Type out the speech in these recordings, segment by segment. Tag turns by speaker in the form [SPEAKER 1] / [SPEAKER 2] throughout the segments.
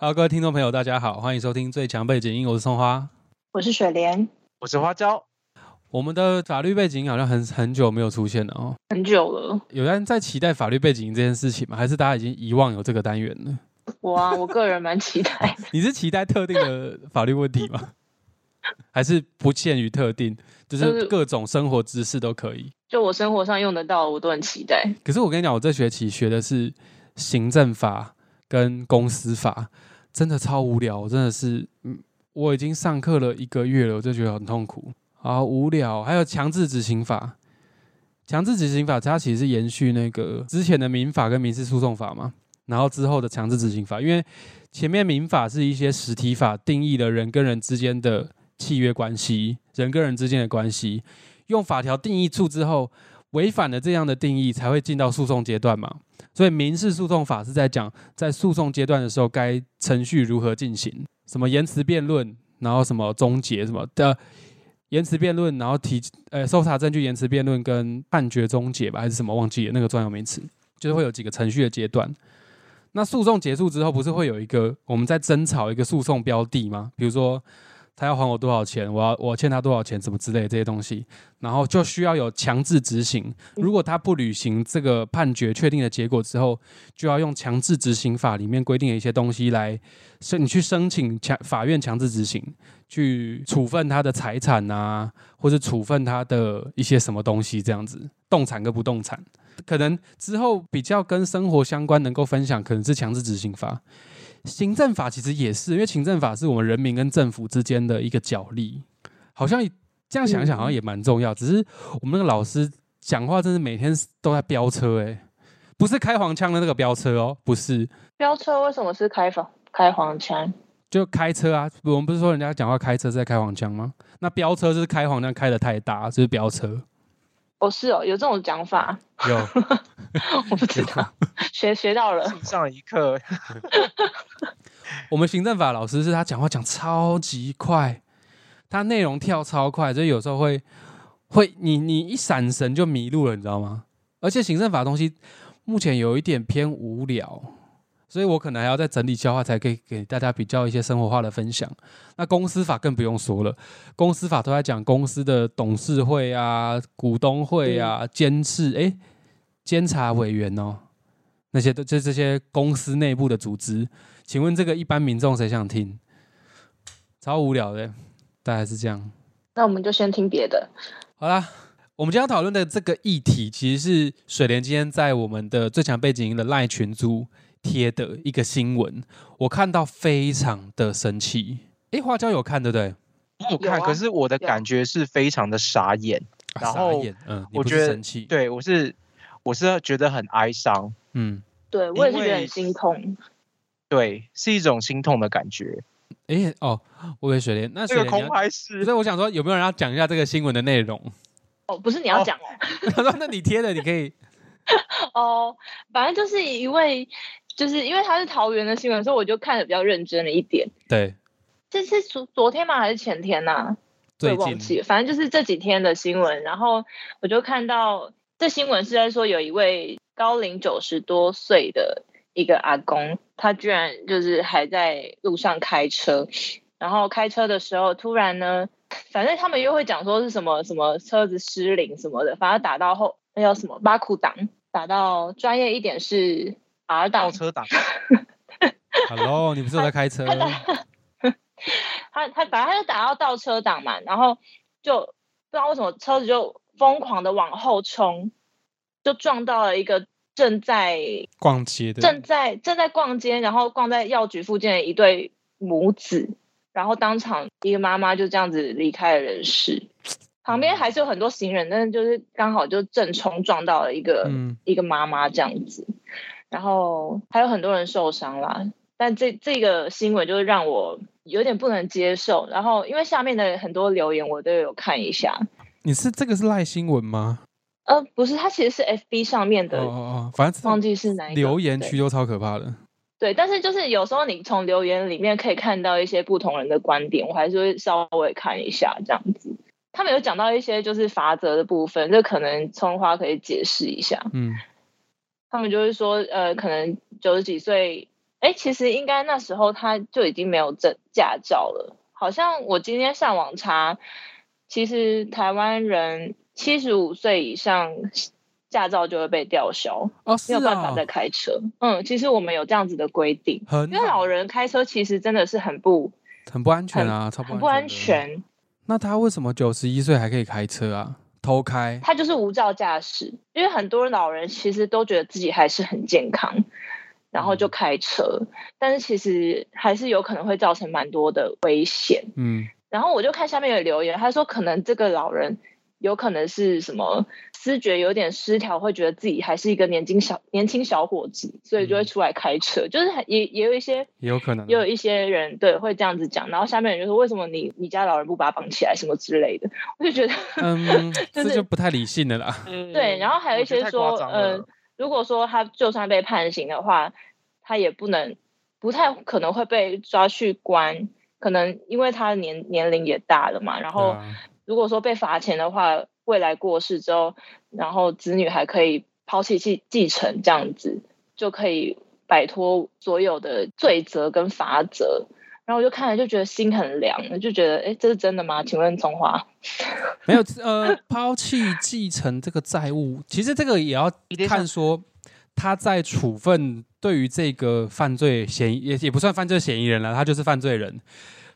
[SPEAKER 1] 好，各位听众朋友，大家好，欢迎收听最强背景音，我是松花，
[SPEAKER 2] 我是雪莲，
[SPEAKER 3] 我是花椒。
[SPEAKER 1] 我们的法律背景好像很很久没有出现了哦，
[SPEAKER 2] 很久了。
[SPEAKER 1] 有人在期待法律背景这件事情吗？还是大家已经遗忘有这个单元了？
[SPEAKER 2] 我啊，我个人蛮期待。
[SPEAKER 1] 你是期待特定的法律问题吗？还是不限于特定，就是各种生活知识都可以？
[SPEAKER 2] 就我生活上用得到，我都很期待。
[SPEAKER 1] 可是我跟你讲，我这学期学的是行政法跟公司法，真的超无聊，真的是，嗯，我已经上课了一个月了，我就觉得很痛苦。好无聊，还有强制执行法。强制执行法它其实是延续那个之前的民法跟民事诉讼法嘛，然后之后的强制执行法，因为前面民法是一些实体法定义了人跟人之间的契约关系，人跟人之间的关系，用法条定义处之后，违反了这样的定义才会进到诉讼阶段嘛。所以民事诉讼法是在讲在诉讼阶段的时候该程序如何进行，什么言辞辩论，然后什么终结什么的。言辞辩论，然后提呃搜查证据、言辞辩论跟判决终结吧，还是什么忘记了那个专有名词，就是会有几个程序的阶段。那诉讼结束之后，不是会有一个我们在争吵一个诉讼标的吗？比如说。他要还我多少钱？我要我欠他多少钱？什么之类的这些东西，然后就需要有强制执行。如果他不履行这个判决确定的结果之后，就要用强制执行法里面规定的一些东西来申，你去申请强法院强制执行，去处分他的财产啊，或者处分他的一些什么东西这样子，动产跟不动产，可能之后比较跟生活相关能够分享，可能是强制执行法。行政法其实也是，因为行政法是我们人民跟政府之间的一个角力，好像这样想想好像也蛮重要。只是我们那个老师讲话，真是每天都在飙车，哎，不是开黄腔的那个飙车哦，不是
[SPEAKER 2] 飙车，为什么是开黄开黄腔？
[SPEAKER 1] 就开车啊，我们不是说人家讲话开车是在开黄腔吗？那飙车就是开黄腔开的太大，就是飙车。
[SPEAKER 2] 哦，是哦，有这种讲法。
[SPEAKER 1] 有，
[SPEAKER 2] 我不知道，学学到了。
[SPEAKER 3] 上一课，
[SPEAKER 1] 我们行政法老师是他讲话讲超级快，他内容跳超快，所以有时候会会你你一闪神就迷路了，你知道吗？而且行政法东西目前有一点偏无聊。所以我可能还要再整理消化，才可以给大家比较一些生活化的分享。那公司法更不用说了，公司法都在讲公司的董事会啊、股东会啊、监事哎、监察委员哦，那些都就这些公司内部的组织。请问这个一般民众谁想听？超无聊的，大概是这样。
[SPEAKER 2] 那我们就先听别的。
[SPEAKER 1] 好啦，我们今天要讨论的这个议题，其实是水莲今天在我们的最强背景音的赖群组。贴的一个新闻，我看到非常的生气。哎，花椒有看对不对？
[SPEAKER 3] 有看，可是我的感觉是非常的傻眼。然后，
[SPEAKER 1] 嗯，
[SPEAKER 3] 我觉得
[SPEAKER 1] 生气，
[SPEAKER 3] 对我是我是觉得很哀伤。
[SPEAKER 2] 嗯，对我也是觉得很心痛。
[SPEAKER 3] 对，是一种心痛的感觉。
[SPEAKER 1] 哎，哦，我给水莲，那
[SPEAKER 3] 这个空拍是，
[SPEAKER 1] 所以我想说，有没有人要讲一下这个新闻的内容？
[SPEAKER 2] 哦，不是你要讲哦。
[SPEAKER 1] 他说：“那你贴的，你可以。
[SPEAKER 2] 哦，反正就是一位。就是因为他是桃园的新闻，所以我就看的比较认真了一点。
[SPEAKER 1] 对，
[SPEAKER 2] 这是昨昨天吗？还是前天呐？
[SPEAKER 1] 最
[SPEAKER 2] 忘记，反正就是这几天的新闻。然后我就看到这新闻是在说，有一位高龄九十多岁的一个阿公，他居然就是还在路上开车，然后开车的时候突然呢，反正他们又会讲说是什么什么车子失灵什么的，反正打到后那叫什么八库档，打到专业一点是。R 档
[SPEAKER 3] 倒车档
[SPEAKER 1] ，Hello，你不是在开车？
[SPEAKER 2] 他他反正他就打到倒车档嘛，然后就不知道为什么车子就疯狂的往后冲，就撞到了一个正在
[SPEAKER 1] 逛街的
[SPEAKER 2] 正在正在逛街，然后逛在药局附近的一对母子，然后当场一个妈妈就这样子离开了人世，旁边还是有很多行人，但是就是刚好就正冲撞到了一个嗯一个妈妈这样子。然后还有很多人受伤啦，但这这个新闻就是让我有点不能接受。然后因为下面的很多留言我都有看一下。
[SPEAKER 1] 你是这个是赖新闻吗？
[SPEAKER 2] 呃，不是，它其实是 FB 上面的。
[SPEAKER 1] 哦哦哦，反正
[SPEAKER 2] 忘记是哪一个
[SPEAKER 1] 留言区就超可怕的。
[SPEAKER 2] 对，但是就是有时候你从留言里面可以看到一些不同人的观点，我还是会稍微看一下这样子。他们有讲到一些就是法则的部分，这可能葱花可以解释一下。嗯。他们就是说，呃，可能九十几岁哎，其实应该那时候他就已经没有证驾照了。好像我今天上网查，其实台湾人七十五岁以上驾照就会被吊销，
[SPEAKER 1] 哦，
[SPEAKER 2] 没有办法再开车。嗯，其实我们有这样子的规定，因为老人开车其实真的是很不
[SPEAKER 1] 很不安全啊，超
[SPEAKER 2] 不安全。
[SPEAKER 1] 那他为什么九十一岁还可以开车啊？偷开？
[SPEAKER 2] 他就是无照驾驶，因为很多老人其实都觉得自己还是很健康。然后就开车，但是其实还是有可能会造成蛮多的危险。嗯，然后我就看下面有留言，他说可能这个老人有可能是什么思觉有点失调，会觉得自己还是一个年轻小年轻小伙子，所以就会出来开车。就是也也有一些
[SPEAKER 1] 也有可能，
[SPEAKER 2] 也有一些人对会这样子讲。然后下面人就说为什么你你家老人不把他绑起来什么之类的，我就觉得
[SPEAKER 1] 嗯，这就不太理性的啦。
[SPEAKER 2] 对，然后还有一些说嗯。如果说他就算被判刑的话，他也不能不太可能会被抓去关，可能因为他年年龄也大了嘛。然后如果说被罚钱的话，未来过世之后，然后子女还可以抛弃继继承，这样子就可以摆脱所有的罪责跟罚则。然后我就看了就觉得心很凉，就觉得哎，这是真的吗？请问从华
[SPEAKER 1] 没有呃，抛弃继承这个债务，其实这个也要看说他在处分对于这个犯罪嫌疑也也不算犯罪嫌疑人了，他就是犯罪人。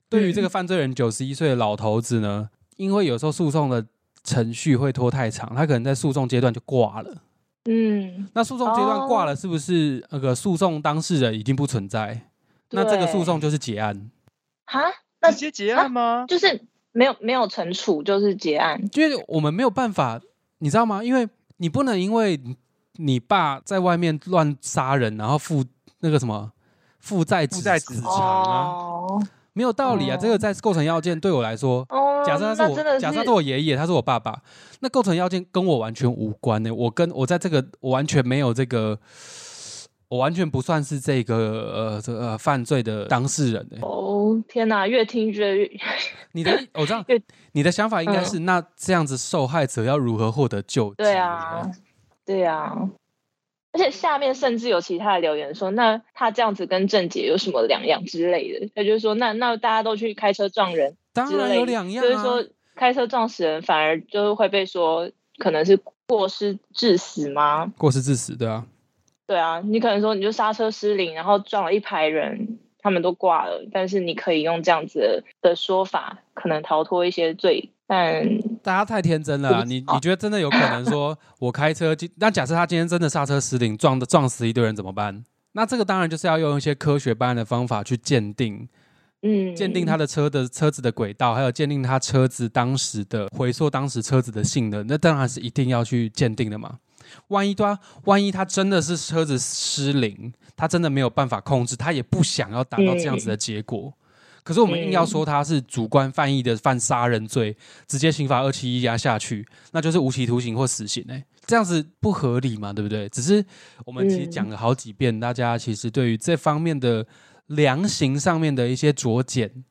[SPEAKER 1] 对于这个犯罪人九十一岁的老头子呢，因为有时候诉讼的程序会拖太长，他可能在诉讼阶段就挂了。嗯，那诉讼阶段挂了，是不是那个诉讼当事人已经不存在？那这个诉讼就是结案，
[SPEAKER 2] 哈？
[SPEAKER 3] 直接结案吗？
[SPEAKER 2] 就是没有没有惩处，就是结案。
[SPEAKER 1] 就是我们没有办法，你知道吗？因为你不能因为你爸在外面乱杀人，然后负那个什么负债子偿啊，没有道理啊！这个在构成要件对我来说，假设他是我，假设是我爷爷，他是我爸爸，那构成要件跟我完全无关呢。我跟我在这个，我完全没有这个。我完全不算是这个呃这呃犯罪的当事人
[SPEAKER 2] 哦天哪，越听越
[SPEAKER 1] 你的我知道，你的想法应该是那这样子受害者要如何获得救济？
[SPEAKER 2] 对啊，对啊，而且下面甚至有其他的留言说，那他这样子跟郑杰有什么两样之类的？他就是说，那那大家都去开车撞人，
[SPEAKER 1] 当然有两样，
[SPEAKER 2] 就是说开车撞死人反而就会被说可能是过失致死吗？
[SPEAKER 1] 过失致死，对啊。
[SPEAKER 2] 对啊，你可能说你就刹车失灵，然后撞了一排人，他们都挂了。但是你可以用这样子的说法，可能逃脱一些罪。但
[SPEAKER 1] 大家太天真了，你你觉得真的有可能说，我开车，那假设他今天真的刹车失灵，撞的撞死一堆人怎么办？那这个当然就是要用一些科学般的方法去鉴定，嗯，鉴定他的车的车子的轨道，还有鉴定他车子当时的回溯当时车子的性能，那当然是一定要去鉴定的嘛。万一他万一他真的是车子失灵，他真的没有办法控制，他也不想要达到这样子的结果。可是我们硬要说他是主观犯意的犯杀人罪，直接刑罚二七一压下去，那就是无期徒刑或死刑哎，这样子不合理嘛，对不对？只是我们其实讲了好几遍，大家其实对于这方面的量刑上面的一些酌减，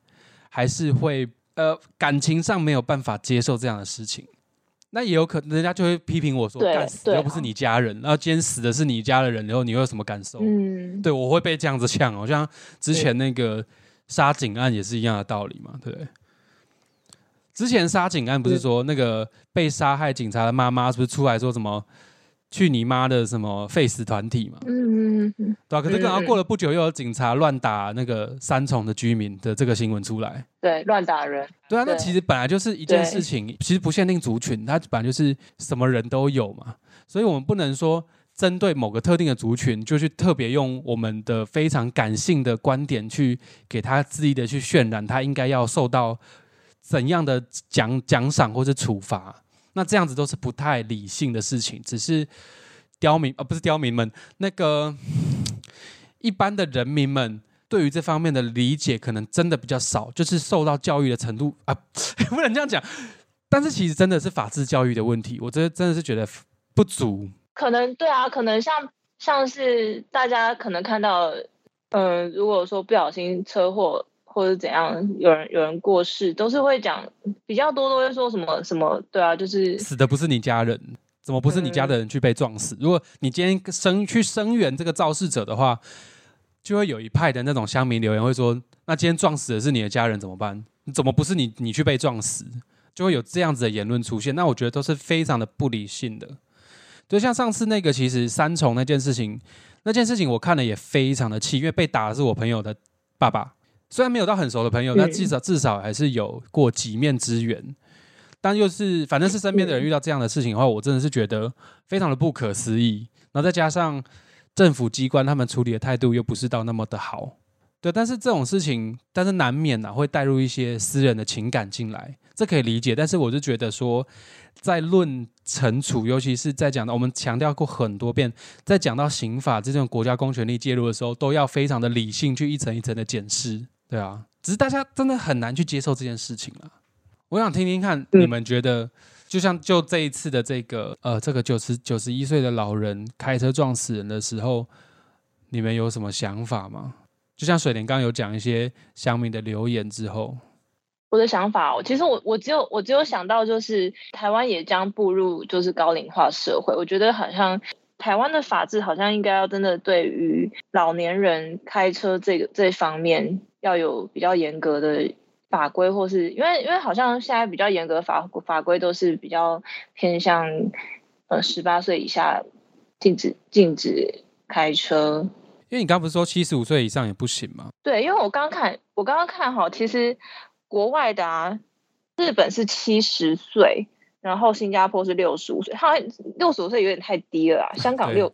[SPEAKER 1] 还是会呃感情上没有办法接受这样的事情。那也有可能，人家就会批评我说：“干死又不是你家人，然后今天死的是你家的人，然后你会有什么感受？”嗯，对我会被这样子呛，好像之前那个杀警案也是一样的道理嘛，对不对？之前杀警案不是说那个被杀害警察的妈妈是不是出来说什么？去你妈的什么 face 团体嘛？嗯嗯嗯，对啊。可是刚刚过了不久，又有警察乱打那个三重的居民的这个新闻出来。
[SPEAKER 2] 对，乱打人。
[SPEAKER 1] 对啊，那其实本来就是一件事情，其实不限定族群，它本来就是什么人都有嘛。所以我们不能说针对某个特定的族群，就去特别用我们的非常感性的观点去给他恣意的去渲染他应该要受到怎样的奖奖赏或者处罚。那这样子都是不太理性的事情，只是刁民啊，不是刁民们，那个 一般的人民们对于这方面的理解可能真的比较少，就是受到教育的程度啊，不能这样讲。但是其实真的是法治教育的问题，我觉得真的是觉得不足。
[SPEAKER 2] 可能对啊，可能像像是大家可能看到，嗯，如果说不小心车祸。或者怎样，有人有人过世，都是会讲比较多，都会说什么什么，对啊，就是
[SPEAKER 1] 死的不是你家人，怎么不是你家的人去被撞死？如果你今天声去声援这个肇事者的话，就会有一派的那种乡民留言会说：“那今天撞死的是你的家人怎么办？你怎么不是你你去被撞死？”就会有这样子的言论出现。那我觉得都是非常的不理性的。就像上次那个，其实三重那件事情，那件事情我看了也非常的气，因为被打的是我朋友的爸爸。虽然没有到很熟的朋友，但至少至少还是有过几面之缘。但又是反正是身边的人遇到这样的事情的话，我真的是觉得非常的不可思议。然后再加上政府机关他们处理的态度又不是到那么的好，对。但是这种事情，但是难免呐会带入一些私人的情感进来，这可以理解。但是我就觉得说，在论惩处，尤其是在讲到我们强调过很多遍，在讲到刑法这种国家公权力介入的时候，都要非常的理性去一层一层的检视。对啊，只是大家真的很难去接受这件事情了。我想听听看，你们觉得，就像就这一次的这个呃，这个九十九十一岁的老人开车撞死人的时候，你们有什么想法吗？就像水莲刚刚有讲一些乡民的留言之后，
[SPEAKER 2] 我的想法，其实我我只有我只有想到，就是台湾也将步入就是高龄化社会，我觉得好像台湾的法制好像应该要真的对于老年人开车这个这方面要有比较严格的。法规或是因为因为好像现在比较严格的法法规都是比较偏向呃十八岁以下禁止禁止开车。
[SPEAKER 1] 因为你刚不是说七十五岁以上也不行吗？
[SPEAKER 2] 对，因为我刚刚看我刚刚看哈，其实国外的啊，日本是七十岁，然后新加坡是六十五岁，好像六十五岁有点太低了啊。香港六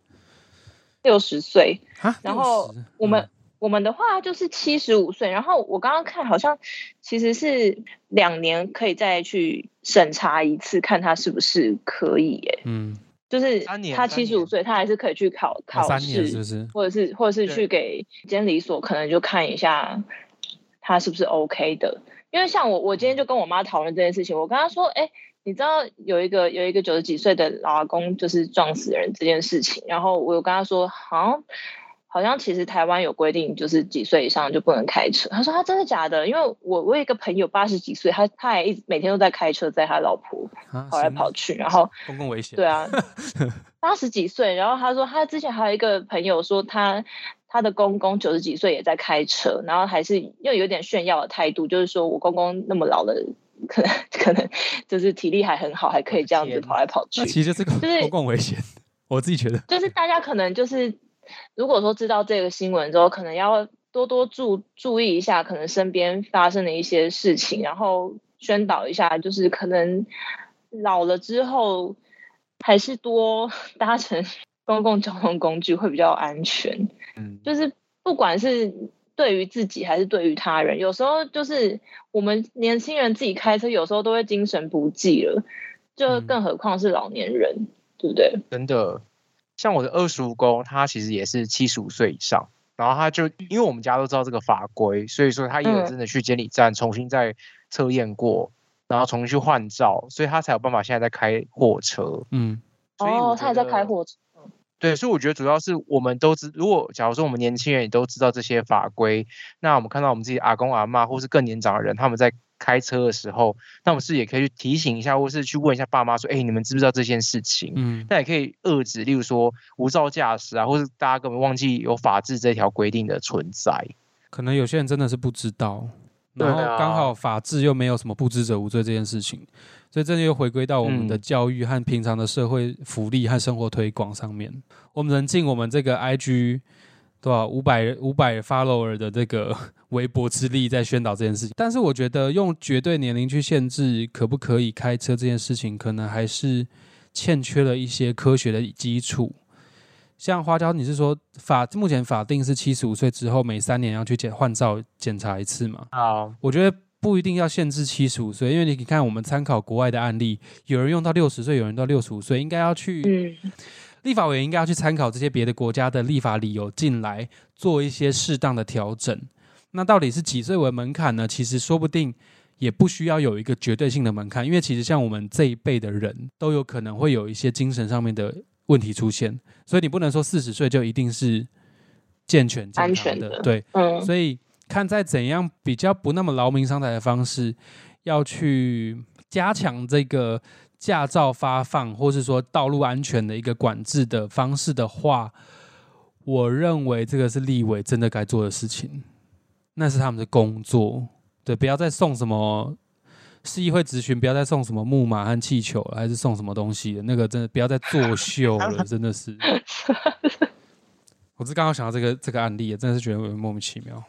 [SPEAKER 2] 六十岁，然后我们。我们的话就是七十五岁，然后我刚刚看好像其实是两年可以再去审查一次，看他是不是可以耶。嗯，就是他七十五岁，他还是可以去考考试，
[SPEAKER 1] 是不是？
[SPEAKER 2] 或者是或者是去给监理所，可能就看一下他是不是 OK 的。因为像我，我今天就跟我妈讨论这件事情，我跟她说：“哎，你知道有一个有一个九十几岁的老阿公就是撞死人这件事情。”然后我有跟她说：“好。”好像其实台湾有规定，就是几岁以上就不能开车。他说他真的假的？因为我我有一个朋友八十几岁，他他还一直每天都在开车，载他老婆跑来跑去，然后
[SPEAKER 1] 公共危险。
[SPEAKER 2] 对啊，八十几岁，然后他说他之前还有一个朋友说他他的公公九十几岁也在开车，然后还是又有点炫耀的态度，就是说我公公那么老了，可能可能就是体力还很好，还可以这样子跑来跑去。
[SPEAKER 1] 其实这个公共危险，我自己觉得
[SPEAKER 2] 就是大家可能就是。如果说知道这个新闻之后，可能要多多注注意一下，可能身边发生的一些事情，然后宣导一下，就是可能老了之后，还是多搭乘公共交通工具会比较安全。嗯，就是不管是对于自己还是对于他人，有时候就是我们年轻人自己开车，有时候都会精神不济了，就更何况是老年人，对不对？
[SPEAKER 3] 真的。像我的二十五公，他其实也是七十五岁以上，然后他就因为我们家都知道这个法规，所以说他也有真的去监理站重新再测验过，然后重新去换照，所以他才有办法现在在开货车。嗯，
[SPEAKER 2] 哦，他也在开货车。
[SPEAKER 3] 对，所以我觉得主要是我们都知，如果假如说我们年轻人也都知道这些法规，那我们看到我们自己阿公阿妈或是更年长的人，他们在。开车的时候，那我们是也可以去提醒一下，或是去问一下爸妈说：“哎，你们知不知道这件事情？”嗯，那也可以遏制，例如说无照驾驶啊，或是大家根本忘记有法治这条规定的存在。
[SPEAKER 1] 可能有些人真的是不知道，然后刚好法治又没有什么不知者无罪这件事情，所以这又回归到我们的教育和平常的社会福利和生活推广上面。我们能尽我们这个 IG。对吧？五百五百 follower 的这个 微薄之力在宣导这件事情，但是我觉得用绝对年龄去限制可不可以开车这件事情，可能还是欠缺了一些科学的基础。像花椒，你是说法目前法定是七十五岁之后每三年要去检换照检查一次嘛？
[SPEAKER 3] 好，
[SPEAKER 1] 我觉得不一定要限制七十五岁，因为你看我们参考国外的案例，有人用到六十岁，有人到六十五岁，应该要去。立法委员应该要去参考这些别的国家的立法理由进来做一些适当的调整。那到底是几岁为门槛呢？其实说不定也不需要有一个绝对性的门槛，因为其实像我们这一辈的人都有可能会有一些精神上面的问题出现，所以你不能说四十岁就一定是健全健康的。对，嗯，所以看在怎样比较不那么劳民伤财的方式，要去加强这个。驾照发放，或是说道路安全的一个管制的方式的话，我认为这个是立委真的该做的事情，那是他们的工作。对，不要再送什么市议会咨询，不要再送什么木马和气球，还是送什么东西的，那个真的不要再作秀了，真的是。我是刚刚想到这个这个案例，真的是觉得莫名其妙。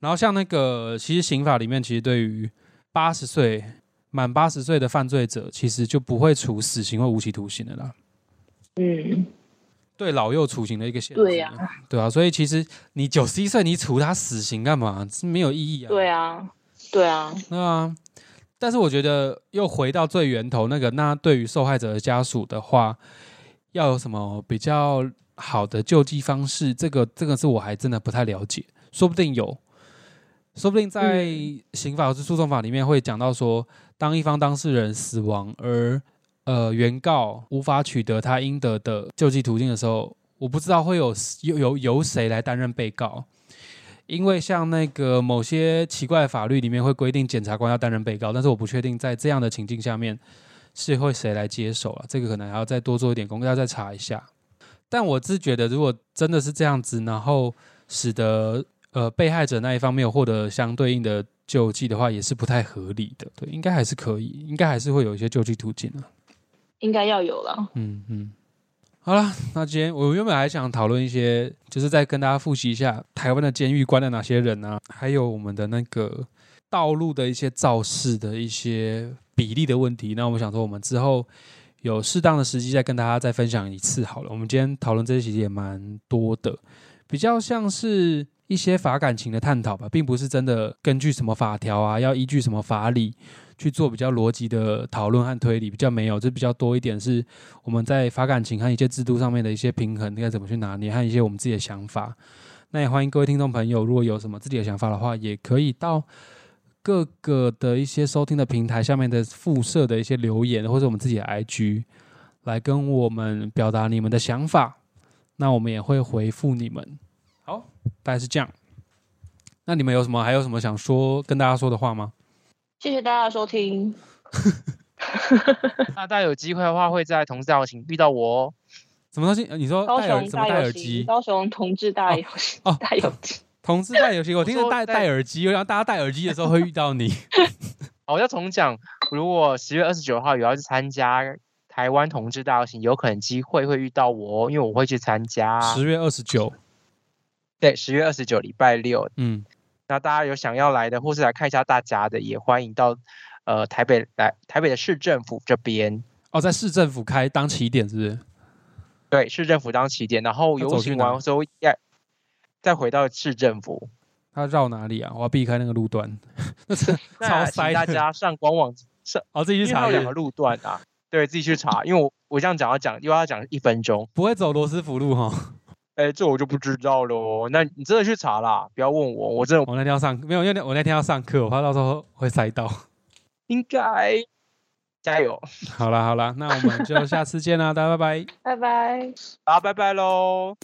[SPEAKER 1] 然后像那个，其实刑法里面其实对于八十岁满八十岁的犯罪者，其实就不会处死刑或无期徒刑的啦。
[SPEAKER 2] 嗯，
[SPEAKER 1] 对老幼处刑的一个限制。
[SPEAKER 2] 对呀，
[SPEAKER 1] 对啊，所以其实你九十一岁，你处他死刑干嘛？是没有意义啊。
[SPEAKER 2] 对啊，对啊，
[SPEAKER 1] 对啊。但是我觉得又回到最源头那个，那对于受害者的家属的话，要有什么比较好的救济方式？这个这个是我还真的不太了解，说不定有。说不定在刑法或是诉讼法里面会讲到说，当一方当事人死亡而呃原告无法取得他应得的救济途径的时候，我不知道会有由由由谁来担任被告，因为像那个某些奇怪的法律里面会规定检察官要担任被告，但是我不确定在这样的情境下面是会谁来接手啊？这个可能还要再多做一点功课，要再查一下。但我自觉得，如果真的是这样子，然后使得呃，被害者那一方没有获得相对应的救济的话，也是不太合理的。对，应该还是可以，应该还是会有一些救济途径的。
[SPEAKER 2] 应该要有了。
[SPEAKER 1] 嗯嗯，好了，那今天我原本还想讨论一些，就是再跟大家复习一下台湾的监狱关了哪些人啊，还有我们的那个道路的一些肇事的一些比例的问题。那我们想说，我们之后有适当的时机再跟大家再分享一次好了。我们今天讨论这些其实也蛮多的，比较像是。一些法感情的探讨吧，并不是真的根据什么法条啊，要依据什么法理去做比较逻辑的讨论和推理，比较没有，这比较多一点是我们在法感情和一些制度上面的一些平衡应该怎么去拿捏，和一些我们自己的想法。那也欢迎各位听众朋友，如果有什么自己的想法的话，也可以到各个的一些收听的平台下面的附设的一些留言，或者我们自己的 IG 来跟我们表达你们的想法，那我们也会回复你们。好，大概是这样。那你们有什么还有什么想说跟大家说的话吗？
[SPEAKER 2] 谢谢大家收听。
[SPEAKER 3] 那大家有机会的话，会在同志大游行遇到我哦。
[SPEAKER 1] 什么东西？你说戴耳什么戴耳机？
[SPEAKER 2] 高雄同志大游行哦，戴耳机。
[SPEAKER 1] 同志戴游行，我听着戴戴耳机，然后大家戴耳机的时候会遇到你。
[SPEAKER 3] 好，我要重讲。如果十月二十九号有要去参加台湾同志大游行，有可能机会会遇到我哦，因为我会去参加。
[SPEAKER 1] 十月二十九。
[SPEAKER 3] 对，十月二十九礼拜六，嗯，那大家有想要来的，或是来看一下大家的，也欢迎到呃台北来台北的市政府这边
[SPEAKER 1] 哦，在市政府开当起点是不是？
[SPEAKER 3] 对，市政府当起点，然后游行完之后再再回到市政府。
[SPEAKER 1] 他绕哪里啊？我要避开那个路段，那超塞。
[SPEAKER 3] 大家上官网上
[SPEAKER 1] 哦，自己去查
[SPEAKER 3] 两个路段啊，对自己去查，因为我我这样讲要讲又要讲一分钟，
[SPEAKER 1] 不会走罗斯福路哈。
[SPEAKER 3] 哎，这我就不知道喽。那你真的去查啦，不要问我，我真的
[SPEAKER 1] 我那天要上没有，因为我那天要上课，我怕到时候会塞到。
[SPEAKER 3] 应该加油。
[SPEAKER 1] 好啦好啦，那我们就下次见啦，大家拜拜。
[SPEAKER 2] 拜拜。
[SPEAKER 3] 好，拜拜喽。